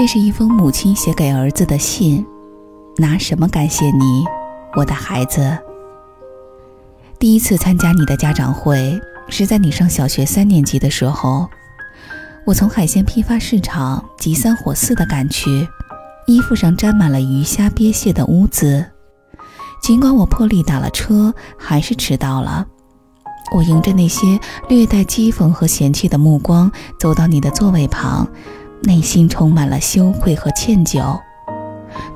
这是一封母亲写给儿子的信，拿什么感谢你，我的孩子？第一次参加你的家长会是在你上小学三年级的时候，我从海鲜批发市场急三火四的赶去，衣服上沾满了鱼虾鳖蟹的污渍。尽管我破例打了车，还是迟到了。我迎着那些略带讥讽和嫌弃的目光走到你的座位旁，内心充满了羞愧和歉疚。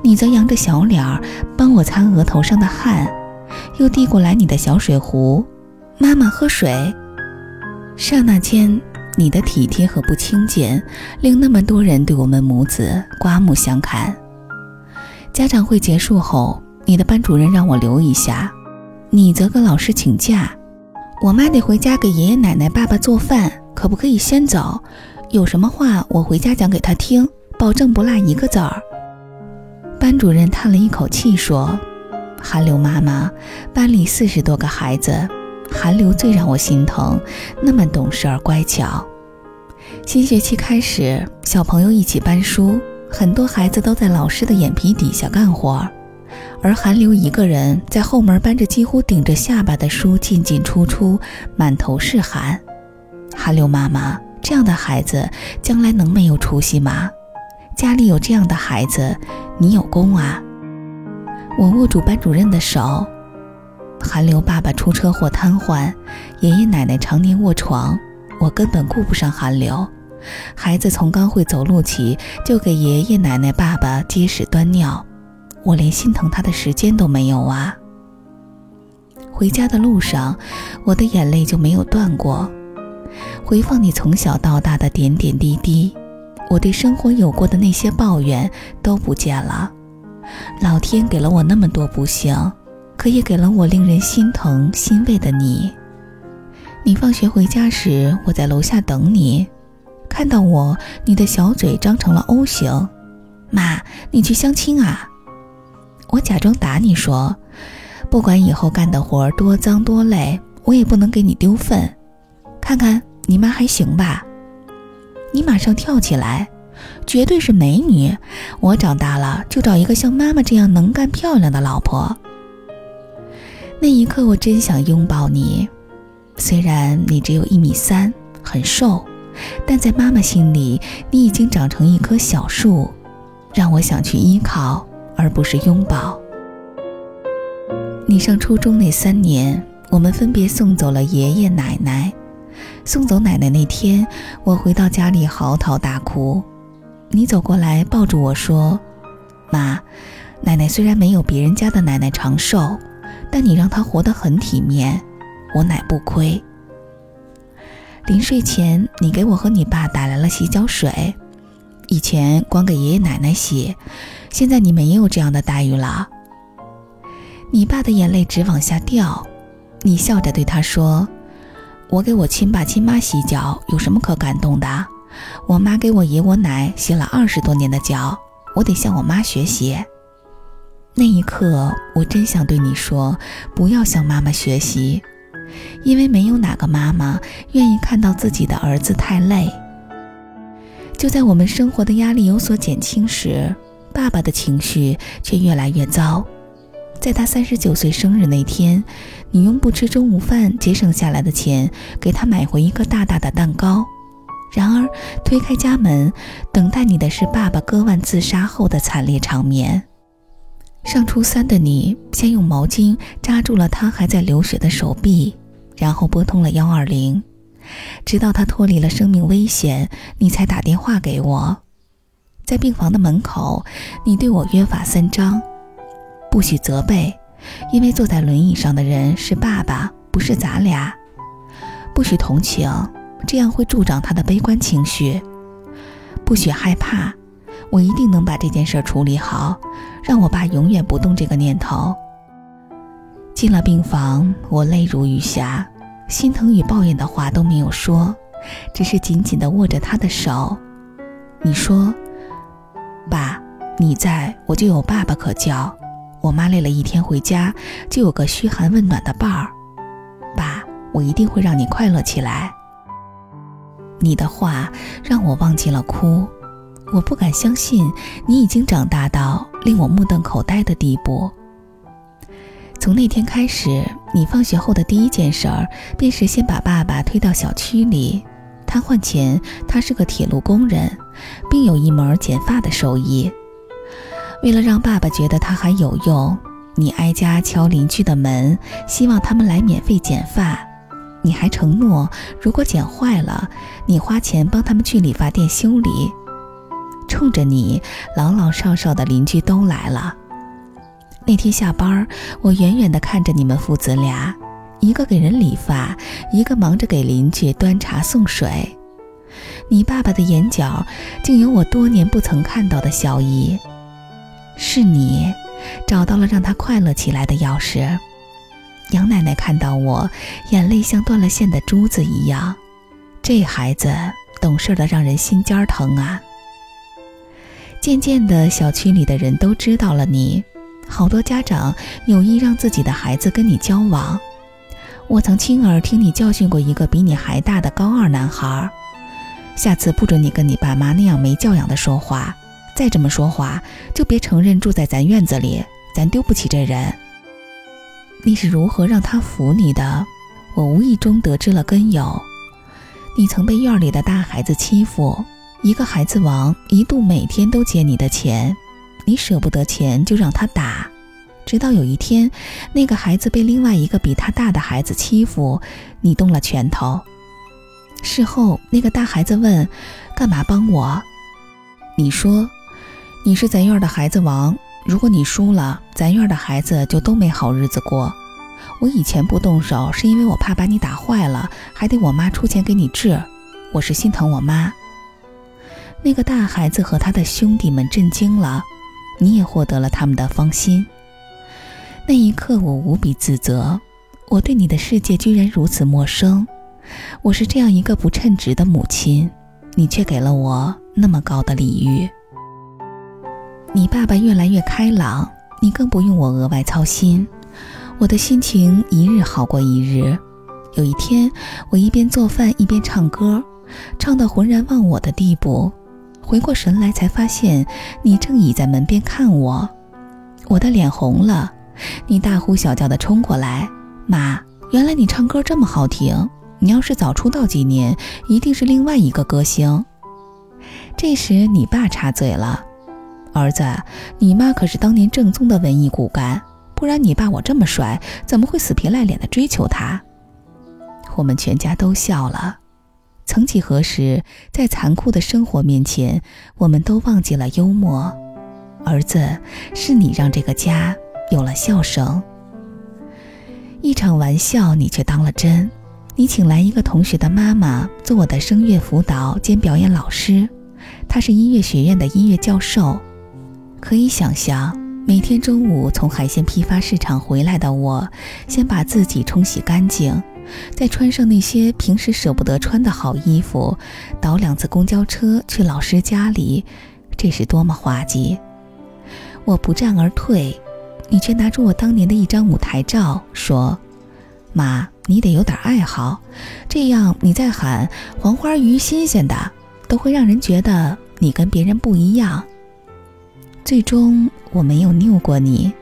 你则扬着小脸儿帮我擦额头上的汗。又递过来你的小水壶，妈妈喝水。刹那间，你的体贴和不轻贱，令那么多人对我们母子刮目相看。家长会结束后，你的班主任让我留一下，你则跟老师请假。我妈得回家给爷爷奶奶、爸爸做饭，可不可以先走？有什么话我回家讲给他听，保证不落一个字儿。班主任叹了一口气说。韩流妈妈，班里四十多个孩子，韩流最让我心疼，那么懂事儿乖巧。新学期开始，小朋友一起搬书，很多孩子都在老师的眼皮底下干活，而韩流一个人在后门搬着几乎顶着下巴的书进进出出，满头是汗。韩流妈妈，这样的孩子将来能没有出息吗？家里有这样的孩子，你有功啊。我握住班主任的手。韩流爸爸出车祸瘫痪，爷爷奶奶常年卧床，我根本顾不上韩流。孩子从刚会走路起，就给爷爷奶奶、爸爸接屎端尿，我连心疼他的时间都没有啊。回家的路上，我的眼泪就没有断过。回放你从小到大的点点滴滴，我对生活有过的那些抱怨都不见了。老天给了我那么多不幸，可也给了我令人心疼欣慰的你。你放学回家时，我在楼下等你，看到我，你的小嘴张成了 O 型。妈，你去相亲啊？我假装打你说，不管以后干的活多脏多累，我也不能给你丢份。看看你妈还行吧？你马上跳起来。绝对是美女，我长大了就找一个像妈妈这样能干漂亮的老婆。那一刻，我真想拥抱你。虽然你只有一米三，很瘦，但在妈妈心里，你已经长成一棵小树，让我想去依靠，而不是拥抱。你上初中那三年，我们分别送走了爷爷奶奶。送走奶奶那天，我回到家里嚎啕大哭。你走过来抱住我说：“妈，奶奶虽然没有别人家的奶奶长寿，但你让她活得很体面，我奶不亏。”临睡前，你给我和你爸打来了洗脚水，以前光给爷爷奶奶洗，现在你没有这样的待遇了。你爸的眼泪直往下掉，你笑着对他说：“我给我亲爸亲妈洗脚，有什么可感动的？”我妈给我爷我奶洗了二十多年的脚，我得向我妈学习。那一刻，我真想对你说，不要向妈妈学习，因为没有哪个妈妈愿意看到自己的儿子太累。就在我们生活的压力有所减轻时，爸爸的情绪却越来越糟。在他三十九岁生日那天，你用不吃中午饭节省下来的钱，给他买回一个大大的蛋糕。然而，推开家门，等待你的是爸爸割腕自杀后的惨烈场面。上初三的你，先用毛巾扎住了他还在流血的手臂，然后拨通了幺二零，直到他脱离了生命危险，你才打电话给我。在病房的门口，你对我约法三章：不许责备，因为坐在轮椅上的人是爸爸，不是咱俩；不许同情。这样会助长他的悲观情绪。不许害怕，我一定能把这件事处理好。让我爸永远不动这个念头。进了病房，我泪如雨下，心疼与抱怨的话都没有说，只是紧紧地握着他的手。你说：“爸，你在我就有爸爸可叫。我妈累了一天回家，就有个嘘寒问暖的伴儿。爸，我一定会让你快乐起来。”你的话让我忘记了哭，我不敢相信你已经长大到令我目瞪口呆的地步。从那天开始，你放学后的第一件事儿便是先把爸爸推到小区里。瘫痪前，他是个铁路工人，并有一门剪发的手艺。为了让爸爸觉得他还有用，你挨家敲邻居的门，希望他们来免费剪发。你还承诺，如果剪坏了，你花钱帮他们去理发店修理。冲着你，老老少少的邻居都来了。那天下班，我远远地看着你们父子俩，一个给人理发，一个忙着给邻居端茶送水。你爸爸的眼角竟有我多年不曾看到的笑意。是你找到了让他快乐起来的钥匙。杨奶奶看到我，眼泪像断了线的珠子一样。这孩子懂事的让人心尖疼啊。渐渐的，小区里的人都知道了你。好多家长有意让自己的孩子跟你交往。我曾亲耳听你教训过一个比你还大的高二男孩，下次不准你跟你爸妈那样没教养的说话。再这么说话，就别承认住在咱院子里，咱丢不起这人。你是如何让他服你的？我无意中得知了根由。你曾被院里的大孩子欺负，一个孩子王一度每天都借你的钱。你舍不得钱，就让他打，直到有一天，那个孩子被另外一个比他大的孩子欺负，你动了拳头。事后，那个大孩子问：“干嘛帮我？”你说：“你是咱院的孩子王，如果你输了，咱院的孩子就都没好日子过。我以前不动手，是因为我怕把你打坏了，还得我妈出钱给你治，我是心疼我妈。”那个大孩子和他的兄弟们震惊了。你也获得了他们的芳心。那一刻，我无比自责，我对你的世界居然如此陌生。我是这样一个不称职的母亲，你却给了我那么高的礼遇。你爸爸越来越开朗，你更不用我额外操心，我的心情一日好过一日。有一天，我一边做饭一边唱歌，唱到浑然忘我的地步。回过神来，才发现你正倚在门边看我，我的脸红了。你大呼小叫地冲过来：“妈，原来你唱歌这么好听！你要是早出道几年，一定是另外一个歌星。”这时，你爸插嘴了：“儿子，你妈可是当年正宗的文艺骨干，不然你爸我这么帅，怎么会死皮赖脸的追求她？”我们全家都笑了。曾几何时，在残酷的生活面前，我们都忘记了幽默。儿子，是你让这个家有了笑声。一场玩笑，你却当了真。你请来一个同学的妈妈做我的声乐辅导兼表演老师，她是音乐学院的音乐教授。可以想象，每天中午从海鲜批发市场回来的我，先把自己冲洗干净。再穿上那些平时舍不得穿的好衣服，倒两次公交车去老师家里，这是多么滑稽！我不战而退，你却拿出我当年的一张舞台照，说：“妈，你得有点爱好，这样你再喊黄花鱼新鲜的，都会让人觉得你跟别人不一样。”最终我没有拗过你。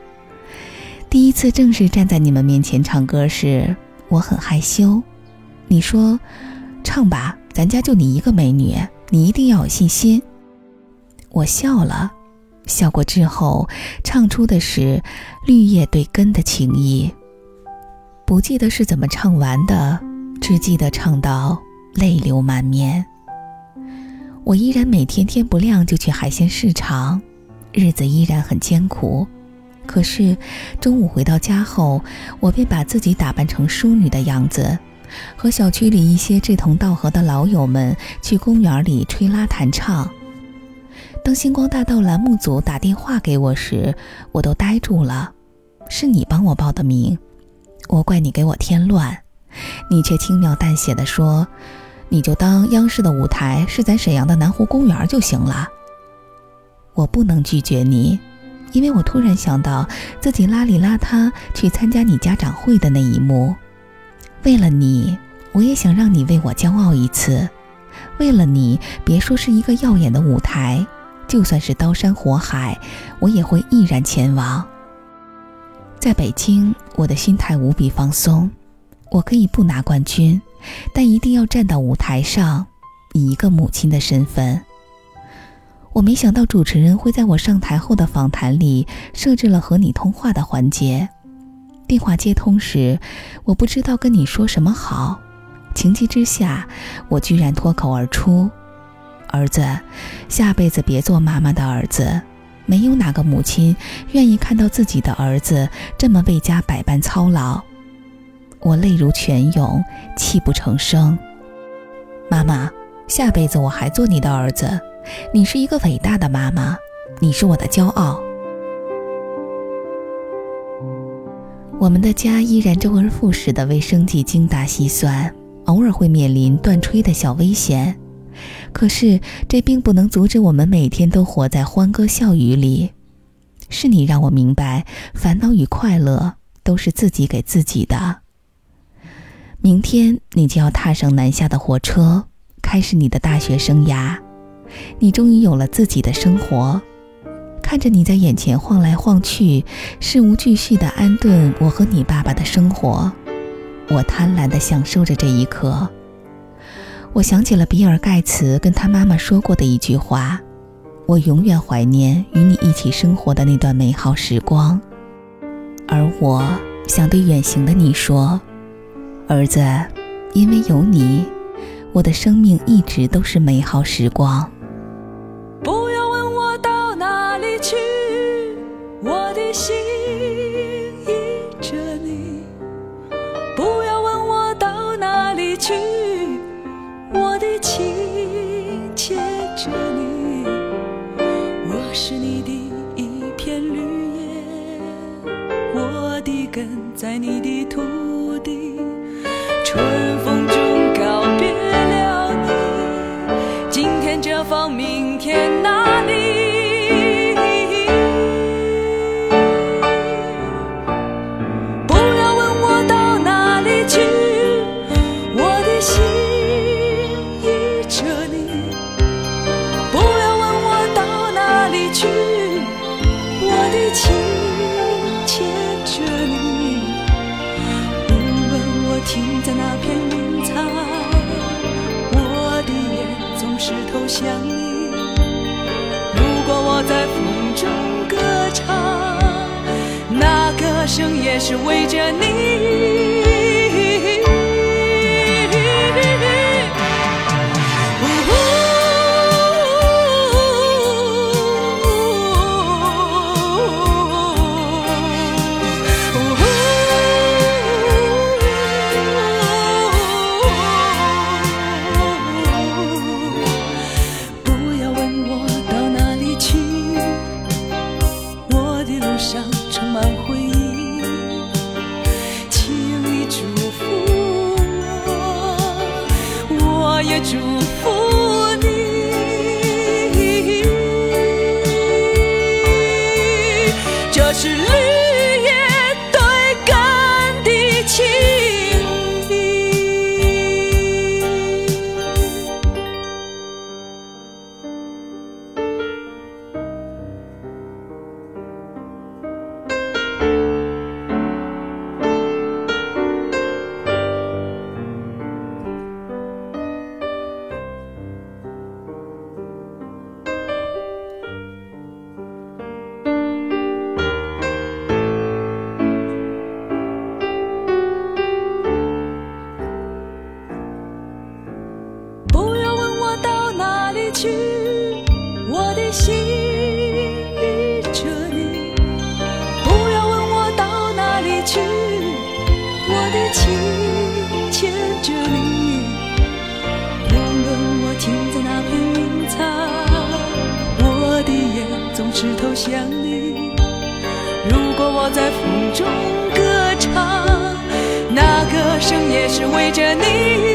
第一次正式站在你们面前唱歌时。我很害羞，你说，唱吧，咱家就你一个美女，你一定要有信心。我笑了，笑过之后，唱出的是绿叶对根的情意。不记得是怎么唱完的，只记得唱到泪流满面。我依然每天天不亮就去海鲜市场，日子依然很艰苦。可是，中午回到家后，我便把自己打扮成淑女的样子，和小区里一些志同道合的老友们去公园里吹拉弹唱。当星光大道栏目组打电话给我时，我都呆住了。是你帮我报的名，我怪你给我添乱，你却轻描淡写的说：“你就当央视的舞台是咱沈阳的南湖公园就行了。”我不能拒绝你。因为我突然想到自己邋里邋遢去参加你家长会的那一幕，为了你，我也想让你为我骄傲一次。为了你，别说是一个耀眼的舞台，就算是刀山火海，我也会毅然前往。在北京，我的心态无比放松，我可以不拿冠军，但一定要站到舞台上，以一个母亲的身份。我没想到主持人会在我上台后的访谈里设置了和你通话的环节。电话接通时，我不知道跟你说什么好，情急之下，我居然脱口而出：“儿子，下辈子别做妈妈的儿子。”没有哪个母亲愿意看到自己的儿子这么为家百般操劳。我泪如泉涌，泣不成声。妈妈，下辈子我还做你的儿子。你是一个伟大的妈妈，你是我的骄傲。我们的家依然周而复始的为生计精打细算，偶尔会面临断炊的小危险，可是这并不能阻止我们每天都活在欢歌笑语里。是你让我明白，烦恼与快乐都是自己给自己的。明天你就要踏上南下的火车，开始你的大学生涯。你终于有了自己的生活，看着你在眼前晃来晃去，事无巨细的安顿我和你爸爸的生活，我贪婪地享受着这一刻。我想起了比尔盖茨跟他妈妈说过的一句话：“我永远怀念与你一起生活的那段美好时光。”而我想对远行的你说：“儿子，因为有你，我的生命一直都是美好时光。”心依着你，不要问我到哪里去，我的情牵着你，我是你的一片绿叶，我的根在你的土。去，我的情牵着你。无论我。停在那片云彩，我的眼总是投向你。如果我在风中歌唱，那歌声也是为着你。是投向你。如果我在风中歌唱，那歌声也是为着你。